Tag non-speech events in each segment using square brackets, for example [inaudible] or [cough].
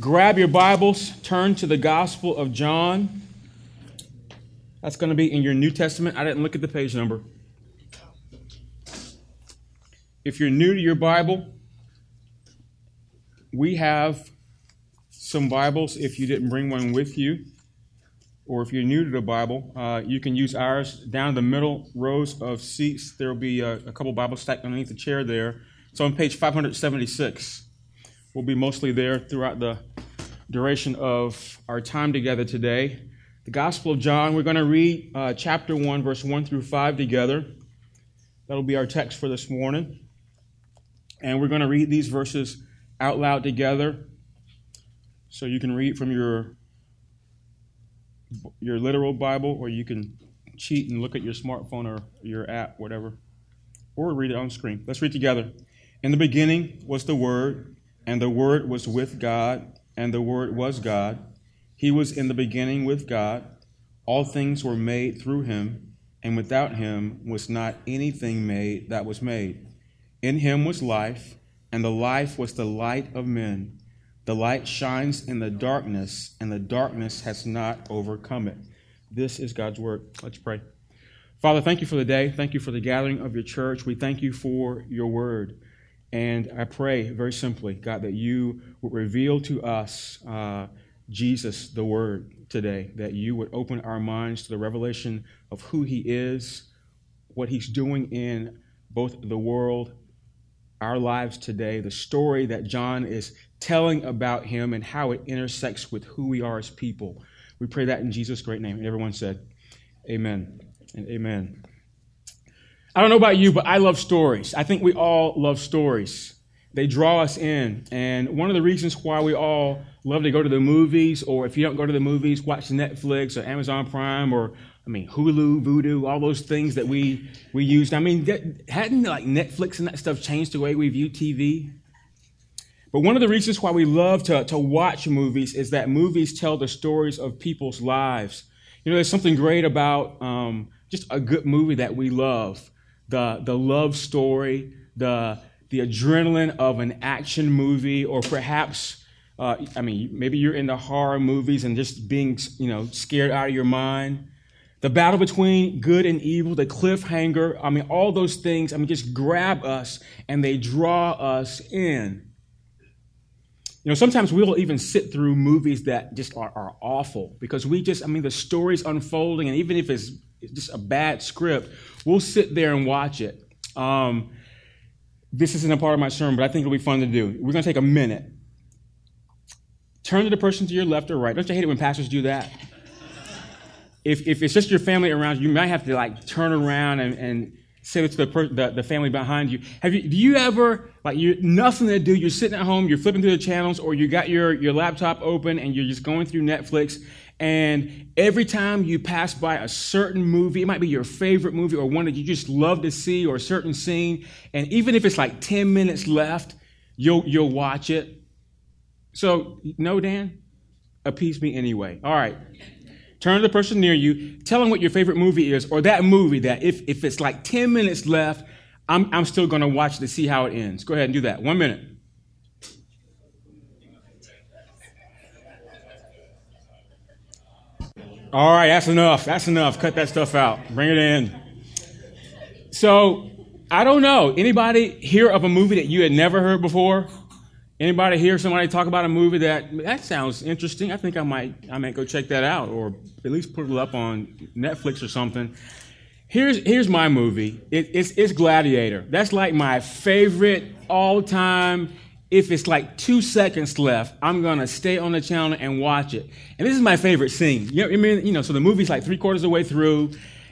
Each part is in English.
grab your Bibles, turn to the Gospel of John. That's going to be in your New Testament. I didn't look at the page number. If you're new to your Bible, we have some Bibles if you didn't bring one with you. Or if you're new to the Bible, uh, you can use ours down the middle rows of seats. There will be a, a couple Bibles stacked underneath the chair there. So on page 576 will be mostly there throughout the duration of our time together today. The Gospel of John, we're going to read uh, chapter 1, verse 1 through 5 together. That'll be our text for this morning. And we're going to read these verses out loud together. So you can read from your, your literal Bible, or you can cheat and look at your smartphone or your app, whatever, or read it on screen. Let's read together. In the beginning was the Word and the Word was with God, and the Word was God. He was in the beginning with God. All things were made through him, and without him was not anything made that was made. In him was life, and the life was the light of men. The light shines in the darkness, and the darkness has not overcome it. This is God's word. Let's pray. Father, thank you for the day. Thank you for the gathering of your church. We thank you for your word. And I pray very simply, God, that you would reveal to us uh, Jesus, the Word, today, that you would open our minds to the revelation of who He is, what He's doing in both the world, our lives today, the story that John is telling about Him, and how it intersects with who we are as people. We pray that in Jesus' great name. And everyone said, Amen and amen. I don't know about you, but I love stories. I think we all love stories. They draw us in. And one of the reasons why we all love to go to the movies, or if you don't go to the movies, watch Netflix or Amazon Prime or I mean Hulu, Vudu, all those things that we we used. I mean, hadn't like Netflix and that stuff changed the way we view TV? But one of the reasons why we love to, to watch movies is that movies tell the stories of people's lives. You know, there's something great about um, just a good movie that we love the, the love story, the, the adrenaline of an action movie, or perhaps, uh, I mean, maybe you're into horror movies and just being, you know, scared out of your mind. The battle between good and evil, the cliffhanger, I mean, all those things, I mean, just grab us and they draw us in. You know, sometimes we'll even sit through movies that just are, are awful because we just, I mean, the story's unfolding, and even if it's just a bad script, we'll sit there and watch it. Um, this isn't a part of my sermon, but I think it'll be fun to do. We're going to take a minute. Turn to the person to your left or right. Don't you hate it when pastors do that? If, if it's just your family around you, you might have to like turn around and, and say it to the, per- the, the, family behind you. Have you, do you ever, like, you nothing to do, you're sitting at home, you're flipping through the channels, or you got your, your laptop open and you're just going through Netflix, and every time you pass by a certain movie, it might be your favorite movie or one that you just love to see or a certain scene, and even if it's like 10 minutes left, you'll, you'll watch it. So, no, Dan? Appease me anyway. All right. Turn to the person near you, tell them what your favorite movie is, or that movie that if, if it's like 10 minutes left, I'm, I'm still going to watch to see how it ends. Go ahead and do that. One minute. All right, that's enough. That's enough. Cut that stuff out. Bring it in. So, I don't know. Anybody hear of a movie that you had never heard before? Anybody hear somebody talk about a movie that that sounds interesting? I think I might I might go check that out or at least put it up on Netflix or something. Here's here's my movie. It, it's it's Gladiator. That's like my favorite all time if it's like two seconds left, I'm gonna stay on the channel and watch it. And this is my favorite scene. You know, I mean, you know, so the movie's like three quarters of the way through,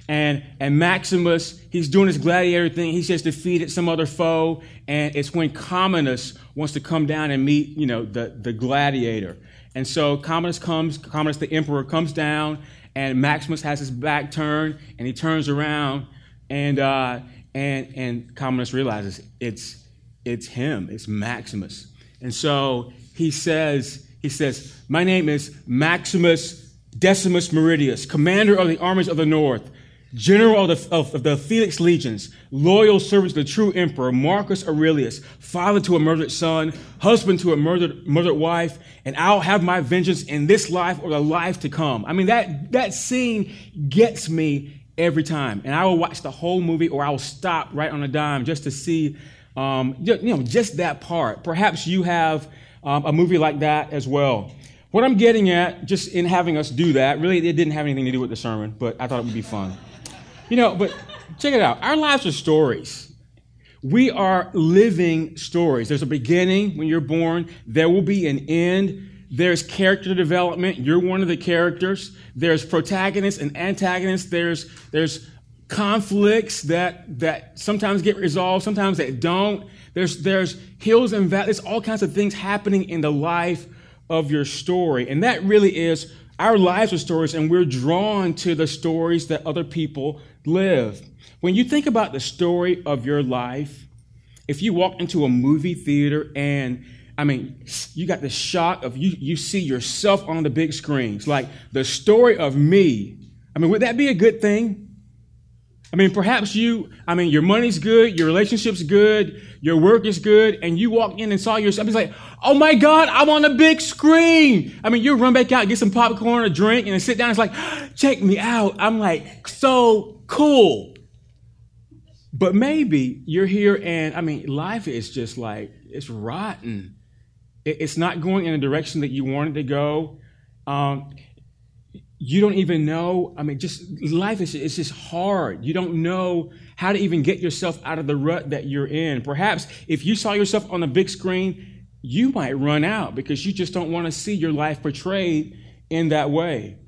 and and Maximus, he's doing his gladiator thing. He's just defeated some other foe, and it's when Commodus wants to come down and meet, you know, the the gladiator. And so Commodus comes, Commodus the emperor comes down, and Maximus has his back turned, and he turns around, and uh, and and Commodus realizes it's it's him, it's Maximus. And so he says, he says, My name is Maximus Decimus Meridius, commander of the armies of the north. general of the, of the Felix legions, loyal servant to the true emperor, Marcus Aurelius, father to a murdered son, husband to a murdered, murdered wife, and I'll have my vengeance in this life or the life to come. I mean, that, that scene gets me every time. And I will watch the whole movie or I will stop right on a dime just to see, um, you know, just that part. Perhaps you have um, a movie like that as well. What I'm getting at, just in having us do that, really it didn't have anything to do with the sermon, but I thought it would be fun. You know, but check it out. Our lives are stories. We are living stories. There's a beginning when you're born, there will be an end. There's character development. You're one of the characters. There's protagonists and antagonists. There's, there's conflicts that, that sometimes get resolved, sometimes they don't. There's, there's hills and valleys, all kinds of things happening in the life of your story. And that really is our lives are stories, and we're drawn to the stories that other people live. When you think about the story of your life, if you walk into a movie theater and I mean, you got the shock of you, you see yourself on the big screens, like the story of me. I mean, would that be a good thing? I mean, perhaps you, I mean, your money's good, your relationship's good, your work is good, and you walk in and saw yourself. It's like, oh my God, I'm on a big screen. I mean, you run back out, get some popcorn, a drink, and then sit down. It's like, [gasps] check me out. I'm like, so cool. But maybe you're here and, I mean, life is just like, it's rotten. It's not going in the direction that you wanted to go. Um, you don't even know. I mean, just life is it's just hard. You don't know how to even get yourself out of the rut that you're in. Perhaps if you saw yourself on the big screen, you might run out because you just don't want to see your life portrayed in that way.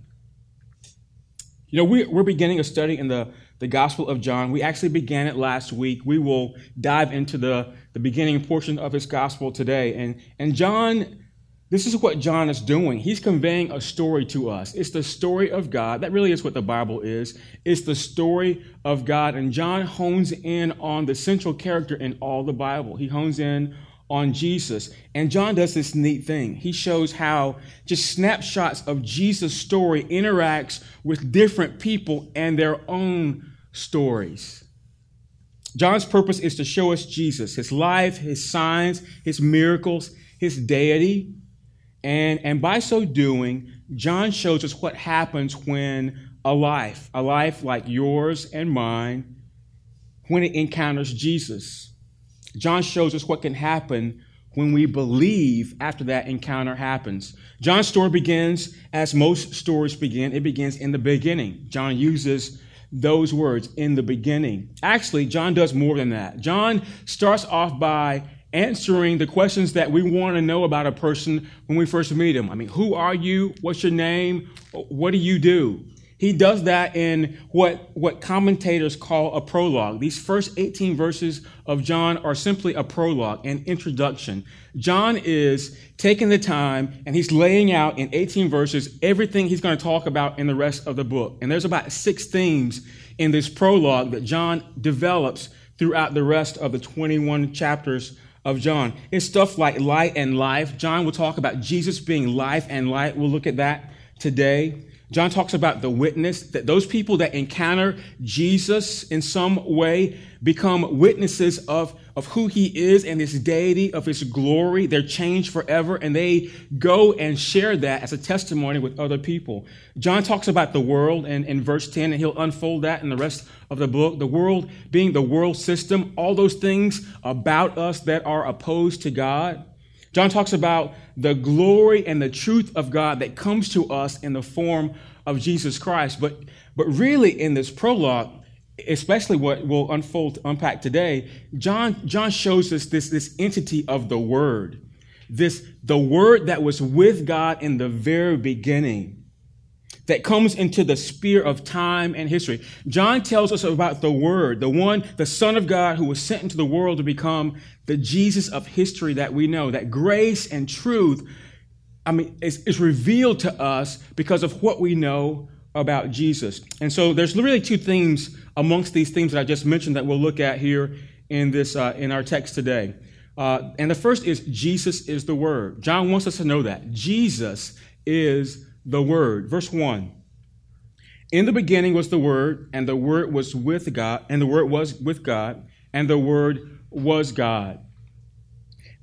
You know, we, we're beginning a study in the, the Gospel of John. We actually began it last week. We will dive into the, the beginning portion of his Gospel today. And, and John this is what John is doing. He's conveying a story to us. It's the story of God. That really is what the Bible is. It's the story of God. And John hones in on the central character in all the Bible. He hones in on Jesus. And John does this neat thing. He shows how just snapshots of Jesus' story interacts with different people and their own stories. John's purpose is to show us Jesus, his life, his signs, his miracles, his deity, and, and by so doing, John shows us what happens when a life, a life like yours and mine, when it encounters Jesus. John shows us what can happen when we believe after that encounter happens. John's story begins as most stories begin. It begins in the beginning. John uses those words, in the beginning. Actually, John does more than that. John starts off by answering the questions that we want to know about a person when we first meet them. I mean, who are you? What's your name? What do you do? He does that in what, what commentators call a prologue. These first 18 verses of John are simply a prologue, an introduction. John is taking the time and he's laying out in 18 verses everything he's going to talk about in the rest of the book. And there's about six themes in this prologue that John develops throughout the rest of the 21 chapters of John. It's stuff like light and life. John will talk about Jesus being life and light. We'll look at that today. John talks about the witness, that those people that encounter Jesus in some way become witnesses of, of who he is and his deity, of his glory. They're changed forever, and they go and share that as a testimony with other people. John talks about the world in, in verse 10, and he'll unfold that in the rest of the book. The world being the world system, all those things about us that are opposed to God. John talks about the glory and the truth of God that comes to us in the form of Jesus Christ. But, but really, in this prologue, especially what will unfold, unpack today, John, John shows us this, this entity of the Word. This, the Word that was with God in the very beginning, that comes into the sphere of time and history. John tells us about the Word, the one, the Son of God who was sent into the world to become the Jesus of history that we know, that grace and truth, I mean, is, is revealed to us because of what we know about Jesus. And so there's really two themes amongst these themes that I just mentioned that we'll look at here in this uh, in our text today. Uh, and the first is Jesus is the Word. John wants us to know that Jesus is the Word. Verse one. In the beginning was the Word, and the Word was with God, and the Word was with God, and the Word was God.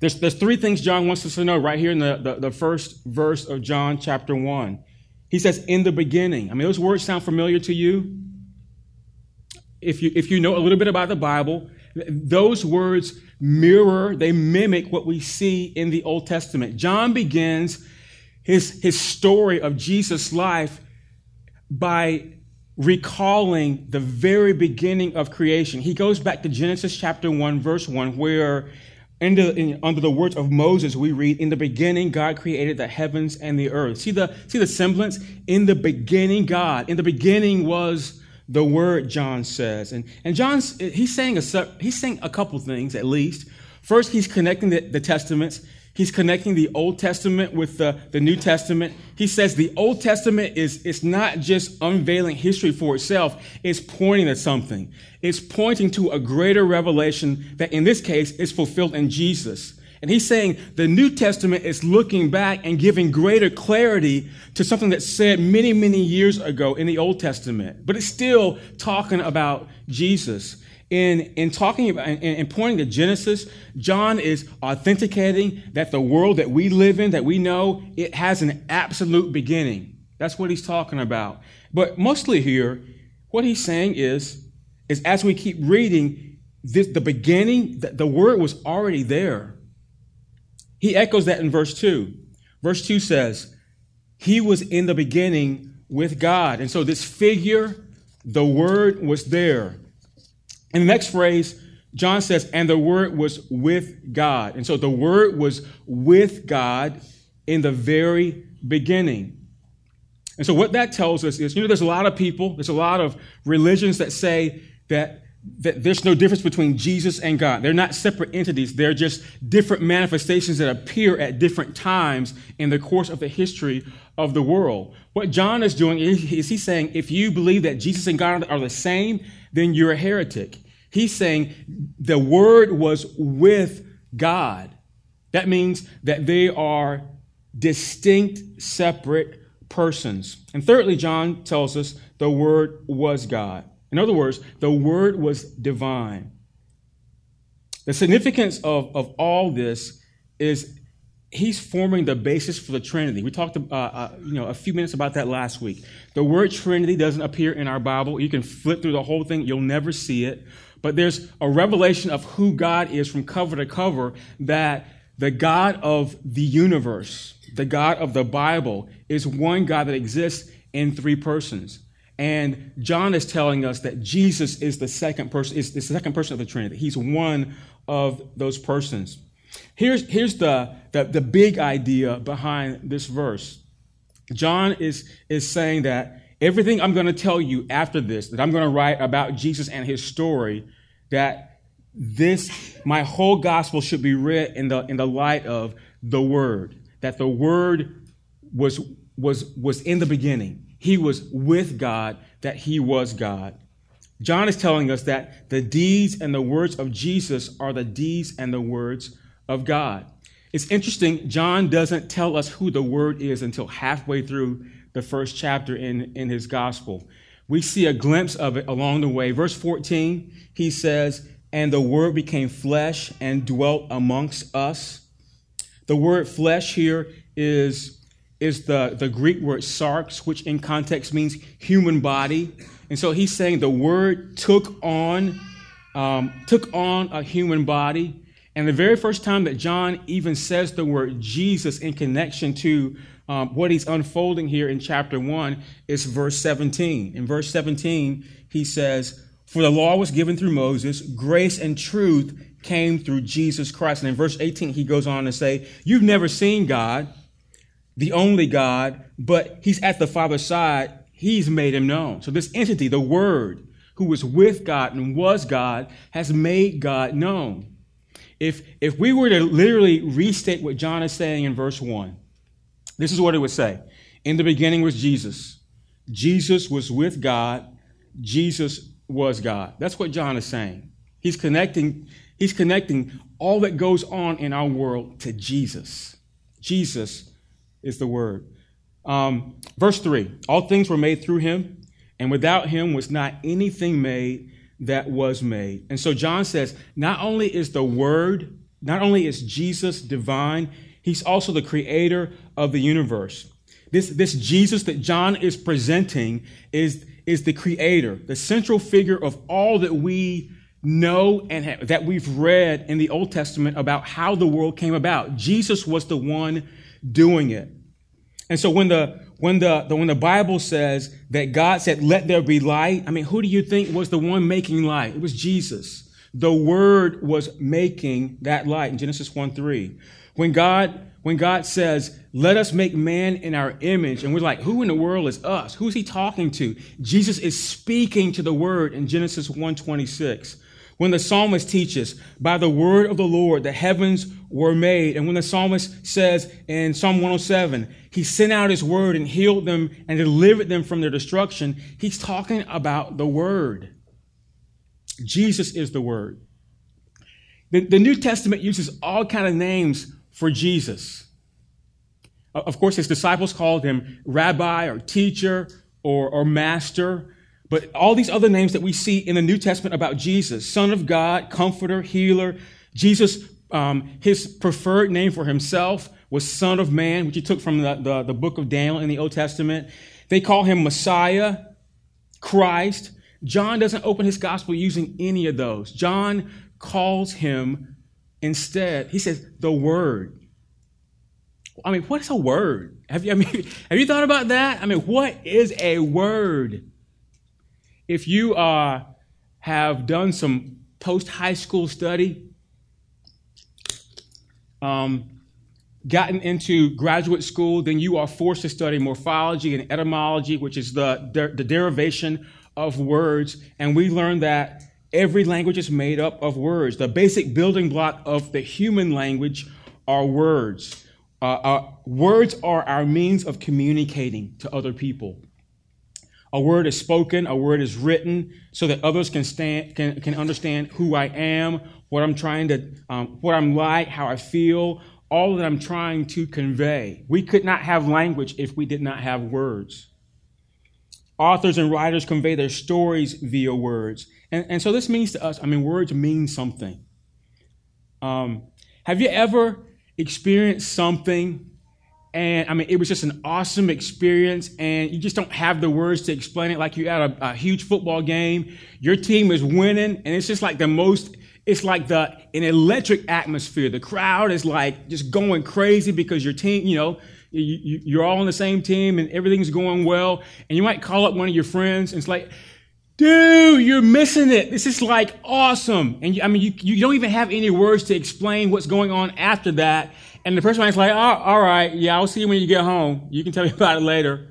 There's, there's three things John wants us to know right here in the, the, the first verse of John chapter 1. He says, in the beginning. I mean, those words sound familiar to you. If you, if you know a little bit about the Bible, those words mirror, they mimic what we see in the Old Testament. John begins his, his story of Jesus' life by recalling the very beginning of creation. He goes back to Genesis chapter 1, verse 1, where in, under the words of Moses, we read, In the beginning, God created the heavens and the earth. See the, see the semblance? In the beginning, God. In the beginning was the word, John says. And, and John's, he's saying, a, he's saying a couple things at least. First, he's connecting the, the testaments. He's connecting the Old Testament with the, the New Testament. He says the Old Testament is it's not just unveiling history for itself, it's pointing at something. It's pointing to a greater revelation that in this case is fulfilled in Jesus. And he's saying the New Testament is looking back and giving greater clarity to something that's said many, many years ago in the Old Testament. But it's still talking about Jesus in, in talking about and pointing to Genesis, John is authenticating that the world that we live in, that we know, it has an absolute beginning. That's what he's talking about. But mostly here, what he's saying is, is as we keep reading, this, the beginning, the, the word was already there. He echoes that in verse 2. Verse 2 says, He was in the beginning with God. And so this figure, the word was there. In the next phrase, John says, and the Word was with God. And so the Word was with God in the very beginning. And so what that tells us is, you know, there's a lot of people, there's a lot of religions that say that, that there's no difference between Jesus and God. They're not separate entities. They're just different manifestations that appear at different times in the course of the history of the world. What John is doing is, is he's saying, if you believe that Jesus and God are the same, then you're a heretic. He's saying the Word was with God. That means that they are distinct, separate persons. And thirdly, John tells us the Word was God. In other words, the Word was divine. The significance of, of all this is he's forming the basis for the Trinity. We talked, uh, uh, you know, a few minutes about that last week. The word Trinity doesn't appear in our Bible. You can flip through the whole thing; you'll never see it but there's a revelation of who God is from cover to cover that the God of the universe, the God of the Bible, is one God that exists in three persons. And John is telling us that Jesus is the second person, is the second person of the Trinity. He's one of those persons. Here's, here's the, the, the big idea behind this verse. John is, is saying that everything I'm going to tell you after this, that I'm going to write about Jesus and his story, that this, my whole gospel should be read in the, in the light of the Word, that the Word was, was, was in the beginning. He was with God, that He was God. John is telling us that the deeds and the words of Jesus are the deeds and the words of God. It's interesting, John doesn't tell us who the Word is until halfway through the first chapter in, in his gospel. We see a glimpse of it along the way. Verse 14, he says, And the Word became flesh and dwelt amongst us. The word flesh here is, is the, the Greek word sarx, which in context means human body. And so he's saying the Word took on, um, took on a human body. And the very first time that John even says the word Jesus in connection to um, what he's unfolding here in chapter 1 is verse 17. In verse 17, he says, For the law was given through Moses, grace and truth came through Jesus Christ. And in verse 18, he goes on to say, You've never seen God, the only God, but he's at the Father's side. He's made him known. So this entity, the Word, who was with God and was God, has made God known. If, if we were to literally restate what John is saying in verse 1, this is what it would say In the beginning was Jesus. Jesus was with God. Jesus was God. That's what John is saying. He's connecting, he's connecting all that goes on in our world to Jesus. Jesus is the word. Um, verse 3 All things were made through him, and without him was not anything made that was made. And so John says, not only is the Word, not only is Jesus divine, he's also the creator of the universe. This, this Jesus that John is presenting is, is the creator, the central figure of all that we know and ha- that we've read in the Old Testament about how the world came about. Jesus was the one doing it. And so when the when the, the, when the Bible says that God said, "Let there be light," I mean, who do you think was the one making light? It was Jesus. The Word was making that light in Genesis one three. When God when God says, let us make man in our image, and we're like, who in the world is us? Who's he talking to? Jesus is speaking to the word in Genesis 126. When the psalmist teaches, by the word of the Lord, the heavens were made. And when the psalmist says in Psalm 107, he sent out his word and healed them and delivered them from their destruction, he's talking about the word. Jesus is the word. The, the New Testament uses all kind of names for Jesus. Of course, his disciples called him rabbi or teacher or, or master. But all these other names that we see in the New Testament about Jesus, Son of God, Comforter, Healer, Jesus, um, his preferred name for himself was Son of Man, which he took from the, the, the book of Daniel in the Old Testament. They call him Messiah, Christ. John doesn't open his gospel using any of those. John calls him Instead, he says the word. I mean, what is a word? Have you, I mean, [laughs] have you thought about that? I mean, what is a word? If you uh, have done some post high school study, um, gotten into graduate school, then you are forced to study morphology and etymology, which is the, the, the derivation of words. And we learned that Every language is made up of words. The basic building block of the human language are words. Uh, uh, words are our means of communicating to other people. A word is spoken, a word is written, so that others can stand, can, can understand who I am, what I'm trying to, um, what I'm like, how I feel, all that I'm trying to convey. We could not have language if we did not have words. Authors and writers convey their stories via words. And, and so this means to us, I mean, words mean something. Um, have you ever experienced something and I mean, it was just an awesome experience, and you just don't have the words to explain it. Like you had a, a, huge football game, your team is winning, and it's just like the most. It's like the an electric atmosphere. The crowd is like just going crazy because your team, you know, you, you're all on the same team, and everything's going well. And you might call up one of your friends, and it's like, Dude, you're missing it. This is like awesome. And you, I mean, you, you don't even have any words to explain what's going on after that. And the person is like, oh, all right, yeah, I'll see you when you get home. You can tell me [laughs] about it later.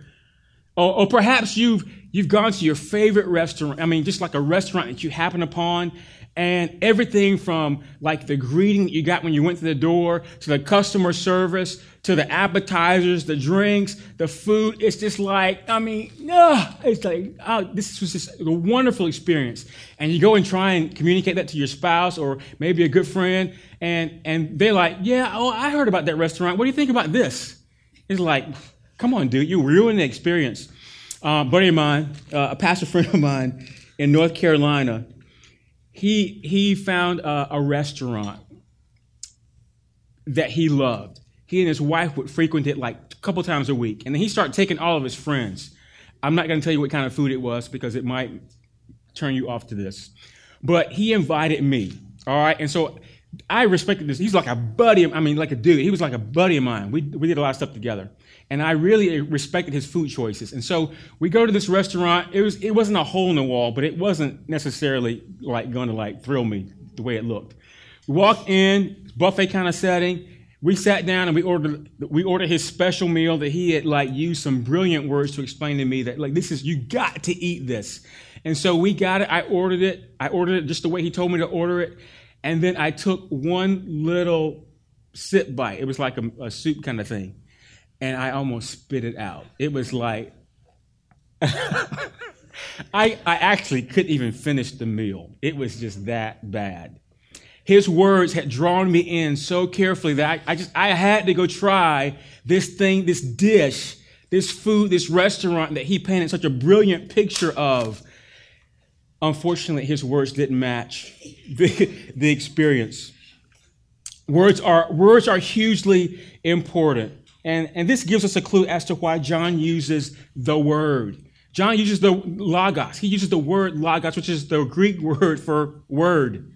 Or, or perhaps you've, you've gone to your favorite restaurant. I mean, just like a restaurant that you happen upon and everything from like the greeting you got when you went to the door to the customer service to the appetizers, the drinks, the food. It's just like, I mean, it's like, oh, this was just a wonderful experience. And you go and try and communicate that to your spouse or maybe a good friend, and, and they're like, yeah, oh, I heard about that restaurant. What do you think about this? It's like, come on, dude, you ruined the experience. Uh, buddy of mine, uh, a pastor [laughs] friend of mine in North Carolina, he, he found a, a restaurant that he loved. He and his wife would frequent it like a couple times a week. And then he started taking all of his friends. I'm not going to tell you what kind of food it was because it might turn you off to this. But he invited me. All right. And so I respected this. He's like a buddy. I mean, like a dude. He was like a buddy of mine. We, we did a lot of stuff together. And I really respected his food choices. And so we go to this restaurant. It was it wasn't a hole in the wall, but it wasn't necessarily like going to like thrill me the way it looked. We walked in, buffet kind of setting. We sat down and we ordered we ordered his special meal that he had like used some brilliant words to explain to me that like this is you got to eat this. And so we got it. I ordered it. I ordered it just the way he told me to order it. And then I took one little sip bite. It was like a, a soup kind of thing and I almost spit it out. It was like, [laughs] I, I actually couldn't even finish the meal. It was just that bad. His words had drawn me in so carefully that I, I just, I had to go try this thing, this dish this food, this restaurant that he painted such a brilliant picture of. Unfortunately, his words didn't match [laughs] the, the experience. Words are, words are hugely important. And, and this gives us a clue as to why John uses the word. John uses the logos. He uses the word logos, which is the Greek word for word.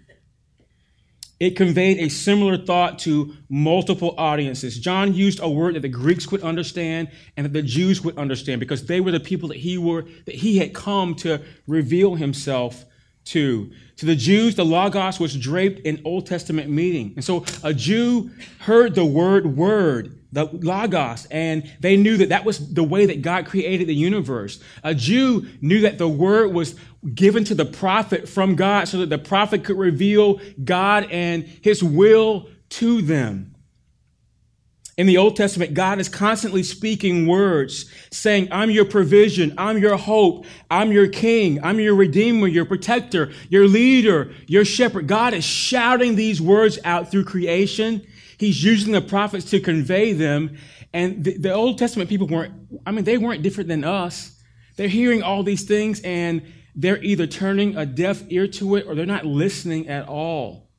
It conveyed a similar thought to multiple audiences. John used a word that the Greeks would understand and that the Jews would understand because they were the people that he were that he had come to reveal himself to. To the Jews, the Logos was draped in Old Testament meaning. And so a Jew heard the word word, the Logos, and they knew that that was the way that God created the universe. A Jew knew that the word was given to the prophet from God so that the prophet could reveal God and his will to them. In the Old Testament, God is constantly speaking words saying, I'm your provision, I'm your hope, I'm your king, I'm your redeemer, your protector, your leader, your shepherd. God is shouting these words out through creation. He's using the prophets to convey them. And the, the Old Testament people weren't, I mean, they weren't different than us. They're hearing all these things and they're either turning a deaf ear to it or they're not listening at all.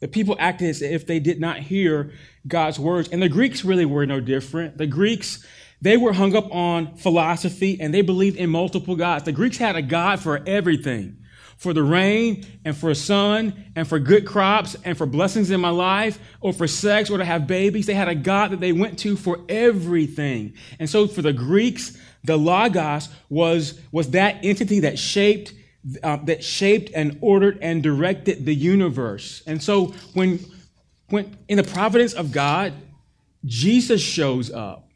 The people acted as if they did not hear God's words. And the Greeks really were no different. The Greeks, they were hung up on philosophy and they believed in multiple gods. The Greeks had a God for everything for the rain and for sun and for good crops and for blessings in my life or for sex or to have babies. They had a God that they went to for everything. And so for the Greeks, the Logos was, was that entity that shaped uh, that shaped and ordered and directed the universe. And so when, when in the providence of God, Jesus shows up.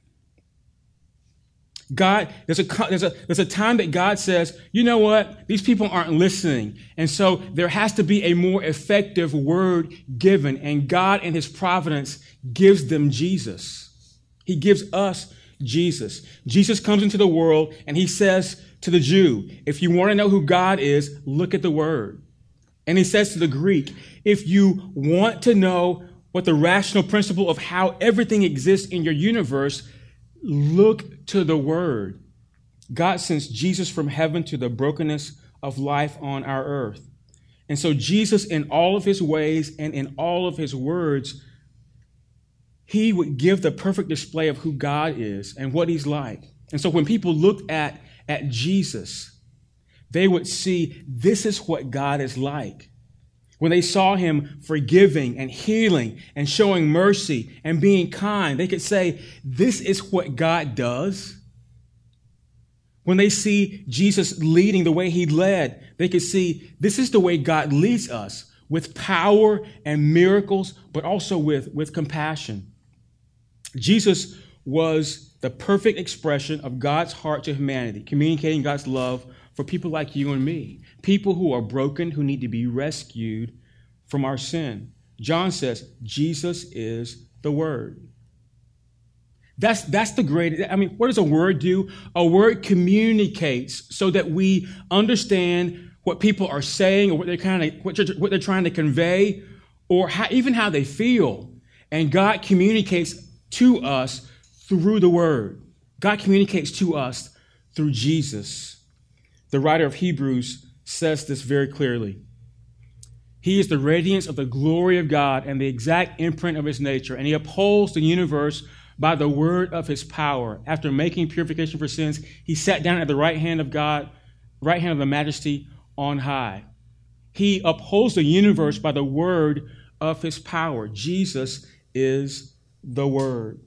God, there's a, there's, a, there's a time that God says, you know what? These people aren't listening. And so there has to be a more effective word given. And God, in his providence, gives them Jesus. He gives us Jesus. Jesus comes into the world and he says to the Jew, if you want to know who God is, look at the word. And he says to the Greek, if you want to know what the rational principle of how everything exists in your universe, look to the word. God sends Jesus from heaven to the brokenness of life on our earth. And so, Jesus, in all of his ways and in all of his words, he would give the perfect display of who God is and what he's like. And so, when people looked at at Jesus, they would see this is what God is like. When they saw him forgiving and healing and showing mercy and being kind, they could say, This is what God does. When they see Jesus leading the way he led, they could see this is the way God leads us with power and miracles, but also with, with compassion. Jesus was the perfect expression of God's heart to humanity, communicating God's love for people like you and me, people who are broken, who need to be rescued from our sin. John says, Jesus is the Word. That's, that's the great, I mean, what does a word do? A word communicates so that we understand what people are saying or what they're kind of, what, what they're trying to convey or how, even how they feel. And God communicates to us through the Word. God communicates to us through Jesus. The writer of Hebrews says this very clearly. He is the radiance of the glory of God and the exact imprint of his nature, and he upholds the universe by the word of his power. After making purification for sins, he sat down at the right hand of God, right hand of the majesty on high. He upholds the universe by the word of his power. Jesus is the word.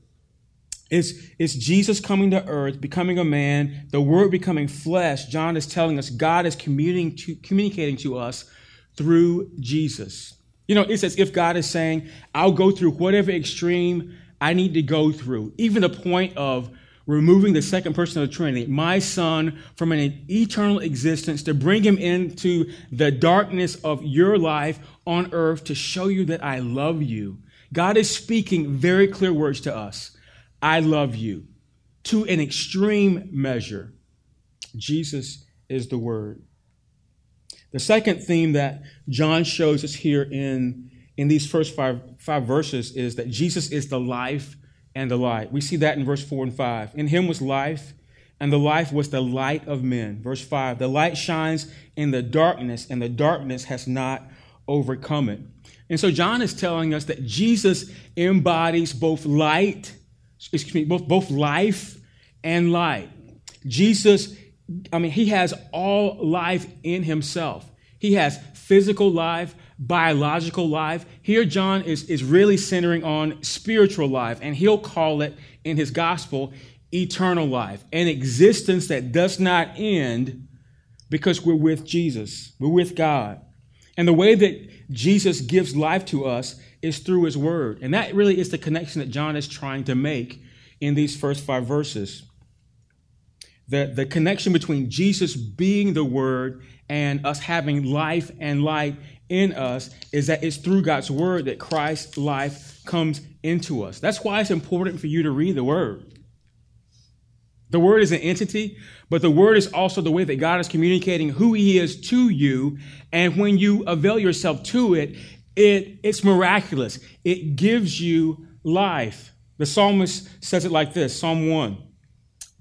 It's, it's Jesus coming to earth, becoming a man, the word becoming flesh. John is telling us God is to, communicating to us through Jesus. You know, it's as if God is saying, I'll go through whatever extreme I need to go through, even the point of removing the second person of the Trinity, my son, from an eternal existence to bring him into the darkness of your life on earth to show you that I love you. God is speaking very clear words to us. I love you to an extreme measure. Jesus is the Word. The second theme that John shows us here in, in these first five, five verses is that Jesus is the life and the light. We see that in verse 4 and 5. In him was life, and the life was the light of men. Verse 5 The light shines in the darkness, and the darkness has not overcome it. And so John is telling us that Jesus embodies both light, excuse me, both, both life and light. Jesus, I mean, he has all life in himself. He has physical life, biological life. Here, John is, is really centering on spiritual life, and he'll call it in his gospel eternal life, an existence that does not end because we're with Jesus, we're with God. And the way that Jesus gives life to us is through his word. And that really is the connection that John is trying to make in these first five verses. The, the connection between Jesus being the word and us having life and light in us is that it's through God's word that Christ's life comes into us. That's why it's important for you to read the word. The word is an entity, but the word is also the way that God is communicating who he is to you. And when you avail yourself to it, it it's miraculous. It gives you life. The psalmist says it like this Psalm 1.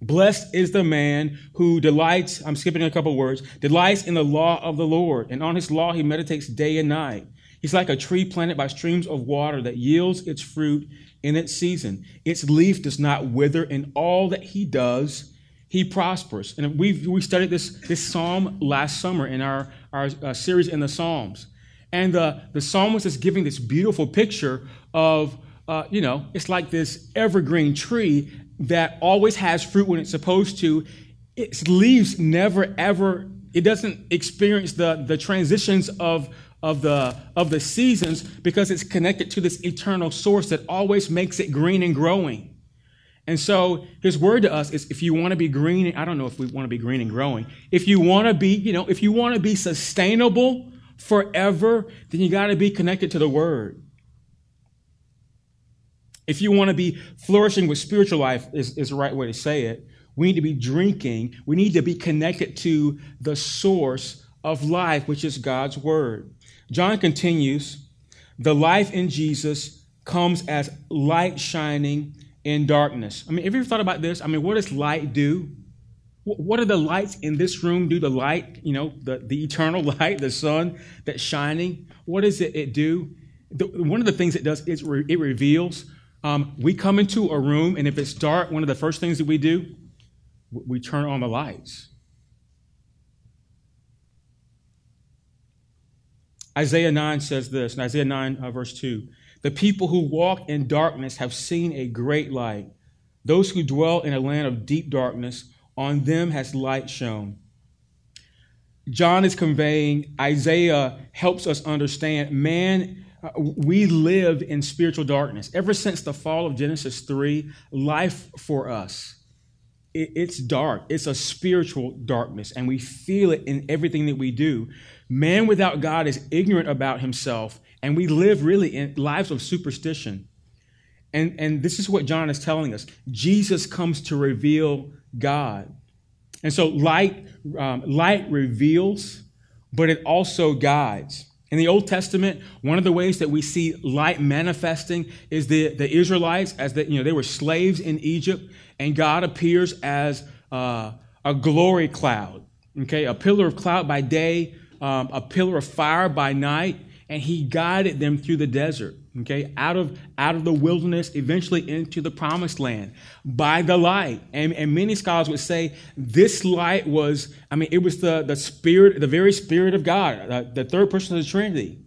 Blessed is the man who delights, I'm skipping a couple words, delights in the law of the Lord, and on his law he meditates day and night. He's like a tree planted by streams of water that yields its fruit in its season. Its leaf does not wither, in all that he does, he prospers. And we we studied this, this psalm last summer in our, our uh, series in the Psalms. And the, the psalmist is giving this beautiful picture of, uh, you know, it's like this evergreen tree that always has fruit when it's supposed to. Its leaves never ever, it doesn't experience the, the transitions of, of, the, of the seasons because it's connected to this eternal source that always makes it green and growing. And so his word to us is if you want to be green, I don't know if we want to be green and growing. If you want to be, you know, if you want to be sustainable forever, then you got to be connected to the word. If you want to be flourishing with spiritual life, is, is the right way to say it. We need to be drinking. We need to be connected to the source of life, which is God's word. John continues the life in Jesus comes as light shining in darkness. I mean, have you ever thought about this? I mean, what does light do? What do the lights in this room do? The light, you know, the, the eternal [laughs] light, the sun that's shining. What does it, it do? The, one of the things it does is re, it reveals um, we come into a room, and if it's dark, one of the first things that we do, we turn on the lights. Isaiah 9 says this, in Isaiah 9, uh, verse 2 The people who walk in darkness have seen a great light. Those who dwell in a land of deep darkness, on them has light shone. John is conveying, Isaiah helps us understand man uh, we live in spiritual darkness. Ever since the fall of Genesis 3, life for us, it, it's dark. It's a spiritual darkness, and we feel it in everything that we do. Man without God is ignorant about himself, and we live really in lives of superstition. And, and this is what John is telling us Jesus comes to reveal God. And so light, um, light reveals, but it also guides. In the Old Testament, one of the ways that we see light manifesting is the, the Israelites, as the, you know, they were slaves in Egypt, and God appears as uh, a glory cloud, okay, a pillar of cloud by day, um, a pillar of fire by night, and He guided them through the desert okay, out of out of the wilderness, eventually into the promised land by the light. And, and many scholars would say this light was, I mean, it was the, the spirit, the very spirit of God, uh, the third person of the Trinity.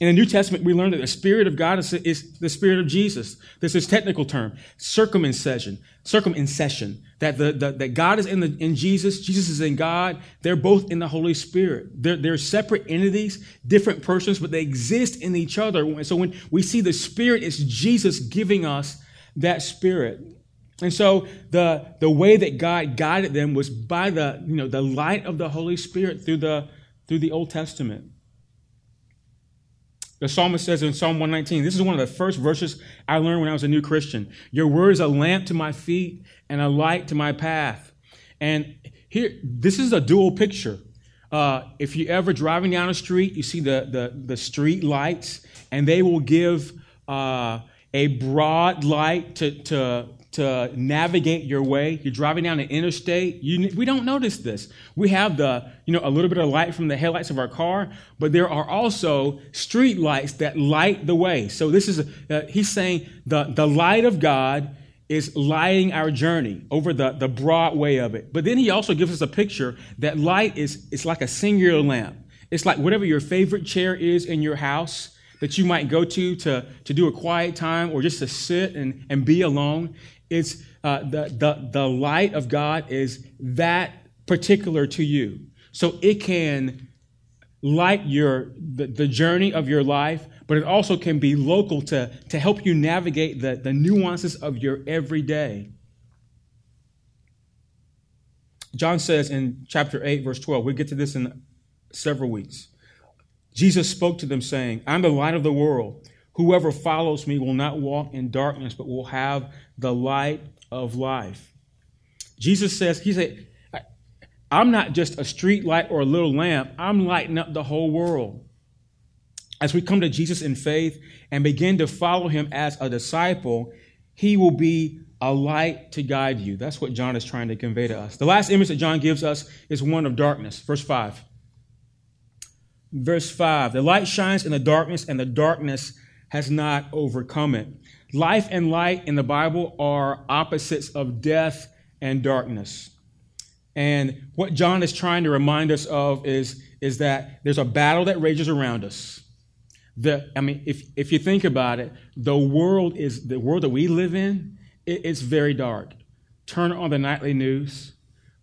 In the New Testament, we learn that the Spirit of God is, is, the Spirit of Jesus. This is technical term, circumincession, circumincession. That the, the, that God is in the in Jesus, Jesus is in God. They're both in the Holy Spirit. They're, they're separate entities, different persons, but they exist in each other. And So when we see the Spirit, it's Jesus giving us that Spirit. And so the the way that God guided them was by the you know the light of the Holy Spirit through the through the Old Testament. The psalmist says in Psalm 119, this is one of the first verses I learned when I was a new Christian. Your word is a lamp to my feet and a light to my path. And here, this is a dual picture. Uh, if you're ever driving down a street, you see the, the, the street lights, and they will give uh, a broad light to, to, to navigate your way. You're driving down an interstate. You, we don't notice this. We have the, you know, a little bit of light from the headlights of our car, but there are also street lights that light the way. So this is, uh, he's saying the, the light of God is lighting our journey over the, the broad way of it. But then he also gives us a picture that light is, it's like a singular lamp. It's like whatever your favorite chair is in your house that you might go to to, to do a quiet time or just to sit and, and be alone. It's uh, the, the, the light of God is that particular to you. So it can light your the, the journey of your life, but it also can be local to, to help you navigate the, the nuances of your everyday. John says in chapter 8, verse 12, we'll get to this in several weeks. Jesus spoke to them, saying, I'm the light of the world. Whoever follows me will not walk in darkness, but will have the light of life. Jesus says, He said, I'm not just a street light or a little lamp, I'm lighting up the whole world. As we come to Jesus in faith and begin to follow him as a disciple, he will be a light to guide you. That's what John is trying to convey to us. The last image that John gives us is one of darkness. Verse 5. Verse 5 The light shines in the darkness, and the darkness has not overcome it. Life and light in the Bible are opposites of death and darkness. And what John is trying to remind us of is, is that there's a battle that rages around us. The, I mean, if, if you think about it, the world is the world that we live in, it, it's very dark. Turn on the nightly news,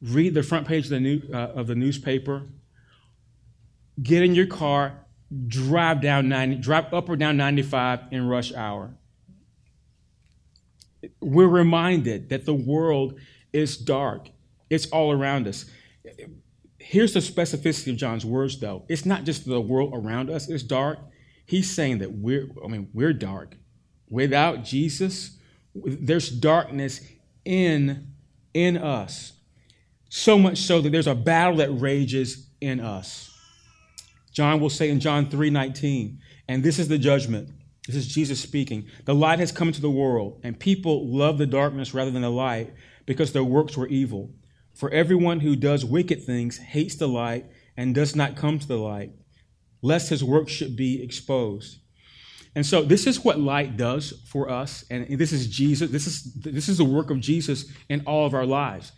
read the front page of the, new, uh, of the newspaper, get in your car, drive down 90, drive up or down 95 in rush hour. We're reminded that the world is dark. It's all around us. Here's the specificity of John's words, though. It's not just the world around us is dark. He's saying that we're, I mean, we're dark. Without Jesus, there's darkness in, in us. So much so that there's a battle that rages in us. John will say in John 3:19, and this is the judgment. This is Jesus speaking. The light has come into the world, and people love the darkness rather than the light because their works were evil. For everyone who does wicked things hates the light and does not come to the light, lest his work should be exposed. And so this is what light does for us, and this is Jesus. This is this is the work of Jesus in all of our lives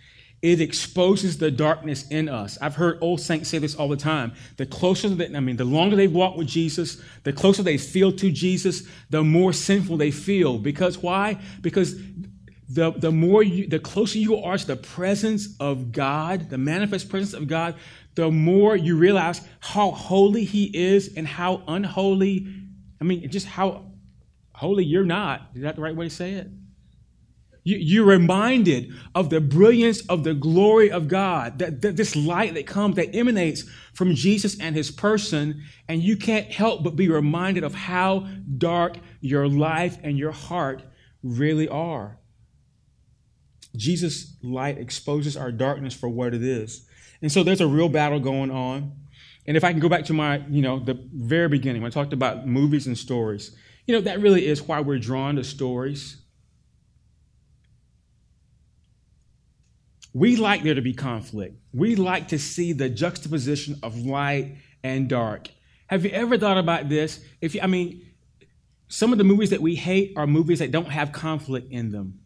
it exposes the darkness in us. I've heard old saints say this all the time. The closer that, I mean, the longer they've walked with Jesus, the closer they feel to Jesus, the more sinful they feel. Because why? Because the, the more you, the closer you are to the presence of God, the manifest presence of God, the more you realize how holy He is and how unholy, I mean, just how holy you're not. Is that the right way to say it? You, are reminded of the brilliance of the glory of God, that, this light that comes, that emanates from Jesus and his person, and you can't help but be reminded of how dark your life and your heart really are. Jesus' light exposes our darkness for what it is. And so there's a real battle going on. And if I can go back to my, you know, the very beginning, when I talked about movies and stories, you know, that really is why we're drawn to stories We like there to be conflict. We like to see the juxtaposition of light and dark. Have you ever thought about this? If you, I mean, some of the movies that we hate are movies that don't have conflict in them.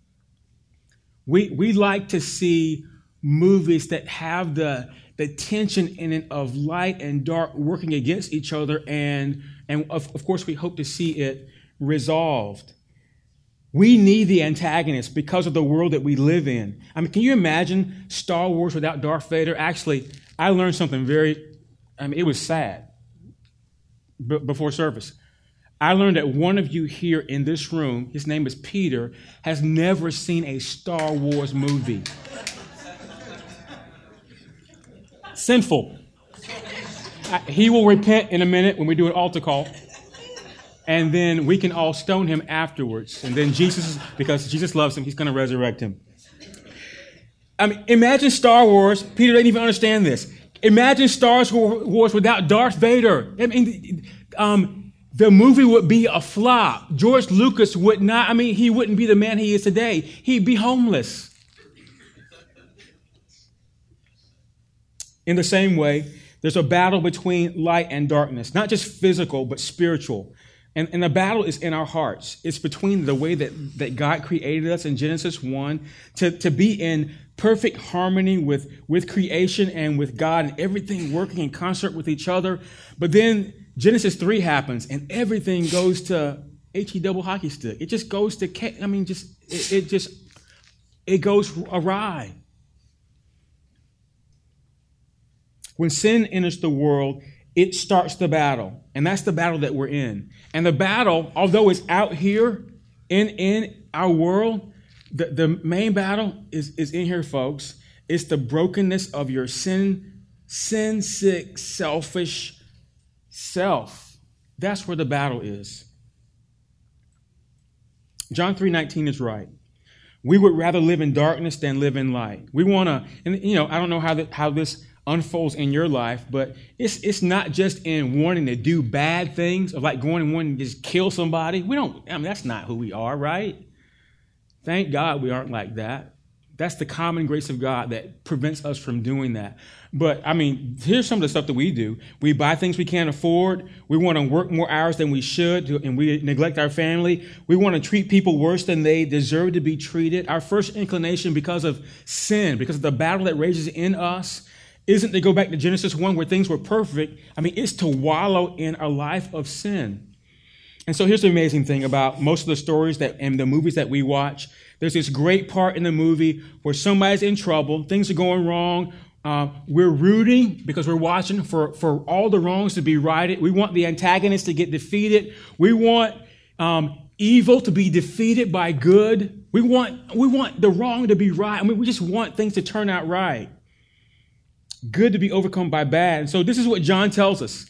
We we like to see movies that have the the tension in it of light and dark working against each other, and and of, of course we hope to see it resolved. We need the antagonist because of the world that we live in. I mean, can you imagine Star Wars without Darth Vader? Actually, I learned something very, I mean, it was sad b- before service. I learned that one of you here in this room, his name is Peter, has never seen a Star Wars movie. Sinful. He will repent in a minute when we do an altar call and then we can all stone him afterwards. And then Jesus, because Jesus loves him, he's going to resurrect him. I mean, imagine Star Wars. Peter didn't even understand this. Imagine Star Wars without Darth Vader. I mean, um, the movie would be a flop. George Lucas would not, I mean, he wouldn't be the man he is today. He'd be homeless. In the same way, there's a battle between light and darkness, not just physical, but spiritual. And, and the battle is in our hearts. It's between the way that, that God created us in Genesis 1 to, to be in perfect harmony with, with creation and with God and everything working in concert with each other. But then Genesis 3 happens and everything goes to HE double hockey stick. It just goes to, I mean, just, it, it just, it goes awry. When sin enters the world, it starts the battle. And that's the battle that we're in. And the battle, although it's out here in, in our world, the, the main battle is, is in here, folks. It's the brokenness of your sin, sin sick, selfish self. That's where the battle is. John 3:19 is right. We would rather live in darkness than live in light. We want to, and you know, I don't know how, the, how this unfolds in your life, but it's it's not just in wanting to do bad things of like going and wanting to just kill somebody. We don't. I mean, that's not who we are, right? Thank God we aren't like that. That's the common grace of God that prevents us from doing that. But I mean, here's some of the stuff that we do. We buy things we can't afford. We want to work more hours than we should, and we neglect our family. We want to treat people worse than they deserve to be treated. Our first inclination, because of sin, because of the battle that rages in us, isn't to go back to Genesis 1 where things were perfect. I mean, it's to wallow in a life of sin. And so here's the amazing thing about most of the stories that and the movies that we watch. There's this great part in the movie where somebody's in trouble, things are going wrong. Uh, we're rooting because we're watching for, for all the wrongs to be righted. We want the antagonist to get defeated. We want um, evil to be defeated by good. We want, we want the wrong to be right. I mean, we just want things to turn out right good to be overcome by bad. And so this is what John tells us.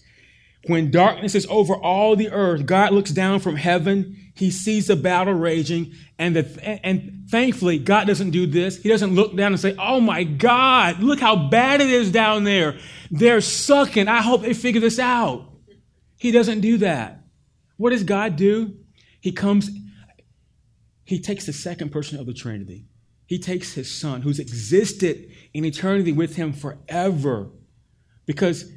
When darkness is over all the earth, God looks down from heaven. He sees the battle raging. And, the, and thankfully, God doesn't do this. He doesn't look down and say, Oh my God, look how bad it is down there. They're sucking. I hope they figure this out. He doesn't do that. What does God do? He comes, he takes the second person of the Trinity. He takes his son, who's existed in eternity with him forever, because,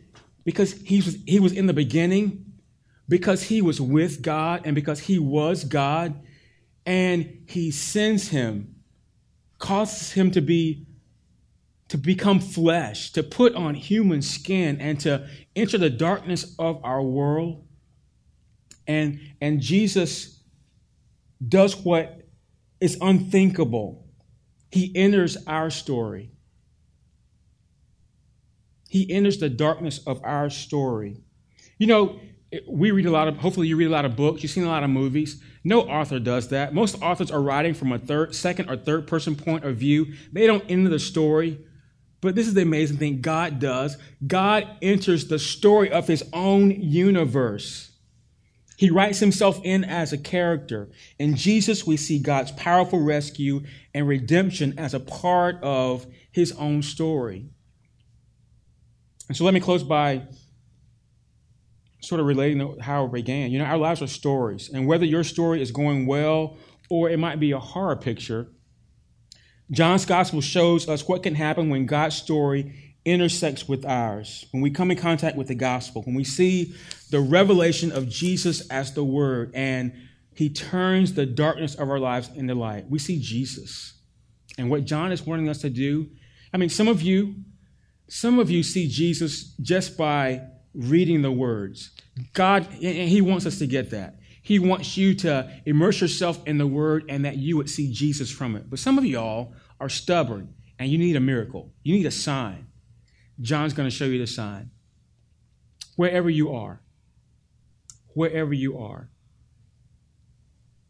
because he, was, he was in the beginning, because he was with God, and because he was God, and he sends him, causes him to be to become flesh, to put on human skin, and to enter the darkness of our world. And, and Jesus does what is unthinkable he enters our story. He enters the darkness of our story. You know, we read a lot of, hopefully, you read a lot of books, you've seen a lot of movies. No author does that. Most authors are writing from a third, second, or third person point of view. They don't enter the story. But this is the amazing thing God does. God enters the story of his own universe. He writes himself in as a character. In Jesus, we see God's powerful rescue and redemption as a part of his own story. And so let me close by sort of relating to how it began. You know, our lives are stories, and whether your story is going well or it might be a horror picture, John's gospel shows us what can happen when God's story intersects with ours, when we come in contact with the gospel, when we see the revelation of Jesus as the Word and He turns the darkness of our lives into light, we see Jesus. And what John is wanting us to do, I mean, some of you, some of you see Jesus just by reading the words. God, and He wants us to get that. He wants you to immerse yourself in the Word and that you would see Jesus from it. But some of y'all are stubborn and you need a miracle. You need a sign. John's going to show you the sign. Wherever you are, wherever you are,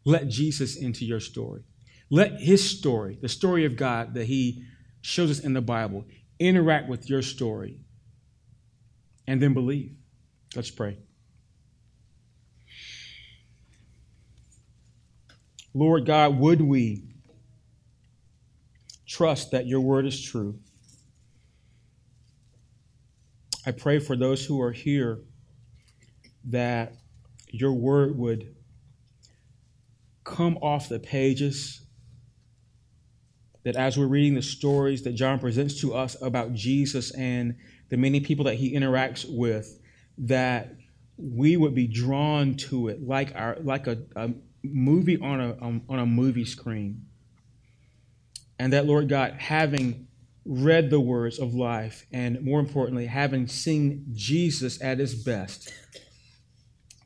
let Jesus into your story. Let his story, the story of God that he shows us in the Bible, interact with your story. And then believe. Let's pray. Lord God, would we trust that your word is true? I pray for those who are here that your word would come off the pages. That as we're reading the stories that John presents to us about Jesus and the many people that he interacts with, that we would be drawn to it like our like a, a movie on a on a movie screen. And that Lord God, having read the words of life, and more importantly, having seen Jesus at his best,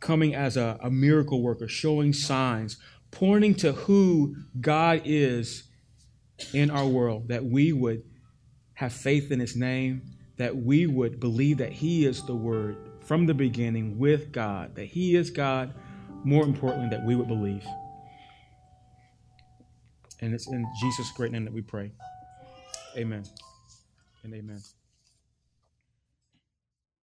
coming as a, a miracle worker, showing signs, pointing to who God is in our world, that we would have faith in his name, that we would believe that he is the word from the beginning with God, that he is God, more importantly, that we would believe. And it's in Jesus' great name that we pray. Amen and amen.